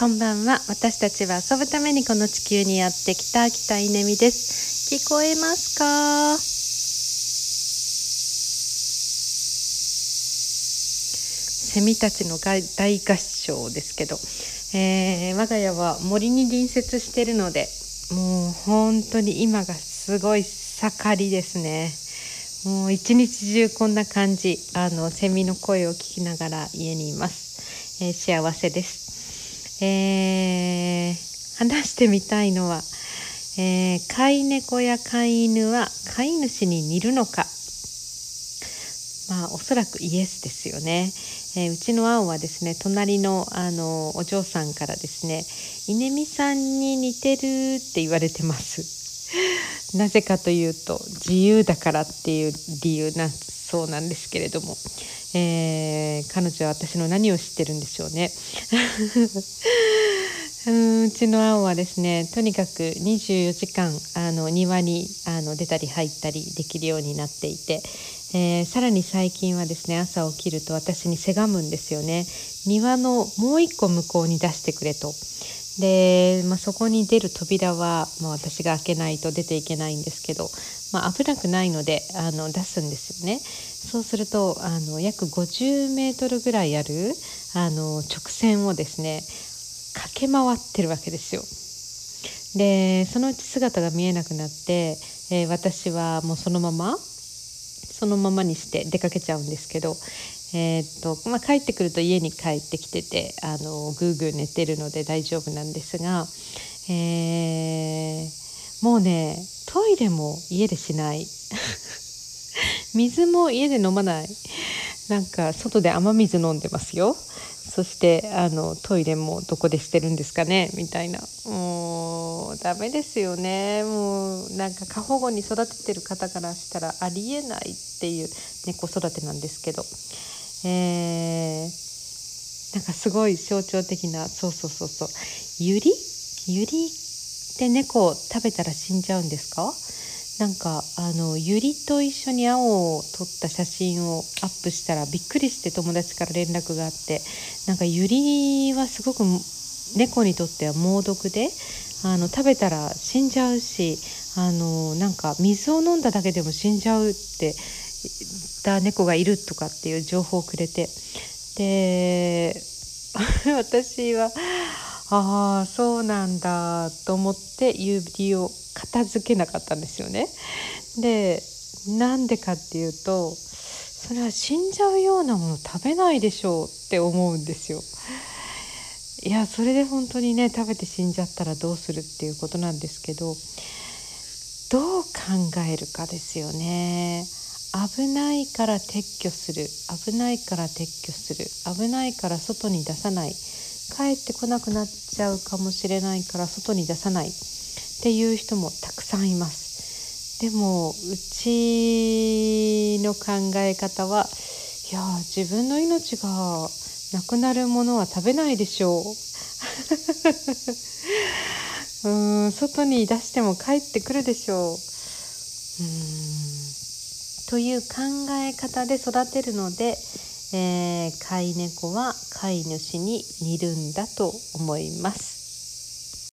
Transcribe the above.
こんばんは。私たちは遊ぶためにこの地球にやってきた北稲美です。聞こえますか？セミたちの大合唱ですけど、えー、我が家は森に隣接しているのでもう本当に今がすごい盛りですね。もう一日中こんな感じあのセミの声を聞きながら家にいます、えー、幸せです。えー、話してみたいのは、えー、飼い猫や飼い犬は飼い主に似るのか。まあおそらくイエスですよね、えー、うちの青はですね隣のあのお嬢さんからですね稲見さんに似てるって言われてます。なぜかというと自由だからっていう理由なそうなんですけれども、えー、彼女は私の何を知ってるんでしょうね。うちの青はですねとにかく24時間あの庭にあの出たり入ったりできるようになっていて、えー、さらに最近はですね朝起きると私にせがむんですよね。庭のもう一個向こうに出してくれと。で、まあ、そこに出る扉は、まあ、私が開けないと出ていけないんですけど、まあ、危なくないのであの出すんですよね。そうするとあの約50メートルぐらいあるあの直線をですね駆け回ってるわけですよ。でそのうち姿が見えなくなって、えー、私はもうそのままそのままにして出かけちゃうんですけど、えー、っとまあ、帰ってくると家に帰ってきててあのぐーぐー寝てるので大丈夫なんですが、えー、もうねトイレも家でしない。水も家で飲まない。なんか外で雨水飲んでますよ。そしてあのトイレもどこでしてるんですかね？みたいな。もうダメですよね。もうなんか過保護に育ててる方からしたらありえないっていう猫育てなんですけど、えー、なんかすごい象徴的なそうそうそうそう。ユリ？ユリって猫食べたら死んじゃうんですか？なんかあのユリと一緒に青を撮った写真をアップしたらびっくりして友達から連絡があってなんかユリはすごく猫にとっては猛毒であの食べたら死んじゃうしあのなんか水を飲んだだけでも死んじゃうって言った猫がいるとかっていう情報をくれてで 私はああそうなんだと思って指を片付けなかったんですよね。でなんでかっていうとそれは死んじゃうようなもの食べないでしょうって思うんですよ。いやそれで本当にね食べて死んじゃったらどうするっていうことなんですけどどう考えるかですよね。危ないから撤去する危ないから撤去する危ないから外に出さない帰ってこなくなっちゃうかもしれないから外に出さないっていう人もたくさんいますでもうちの考え方はいや自分の命がなくなるものは食べないでしょう うん外に出しても帰ってくるでしょううんという考え方で育てるのでえー、飼い猫は飼い主に似るんだと思います。